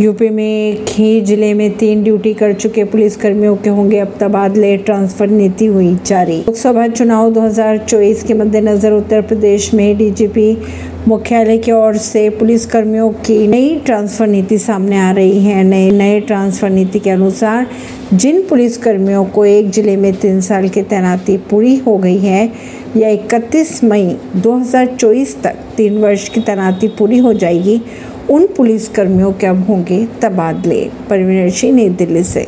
UP में खी ज़िले में तीन ड्यूटी कर चुके पुलिसकर्मियों के होंगे अब तबादले ट्रांसफ़र नीति हुई जारी। लोकसभा चुनाव 2024 के मद्देनजर उत्तर प्रदेश में डीजीपी मुख्यालय की ओर से पुलिसकर्मियों की नई ट्रांसफ़र नीति सामने आ रही है। नए नए ट्रांसफ़र नीति के अनुसार जिन पुलिसकर्मियों को एक ज़िले में तीन साल की तैनाती पूरी हो गई है या 31 मई 2024 तक तीन वर्ष की तैनाती पूरी हो जाएगी उन पुलिसकर्मियों के अब होंगे तबादले। परवीन सिंह नई दिल्ली से।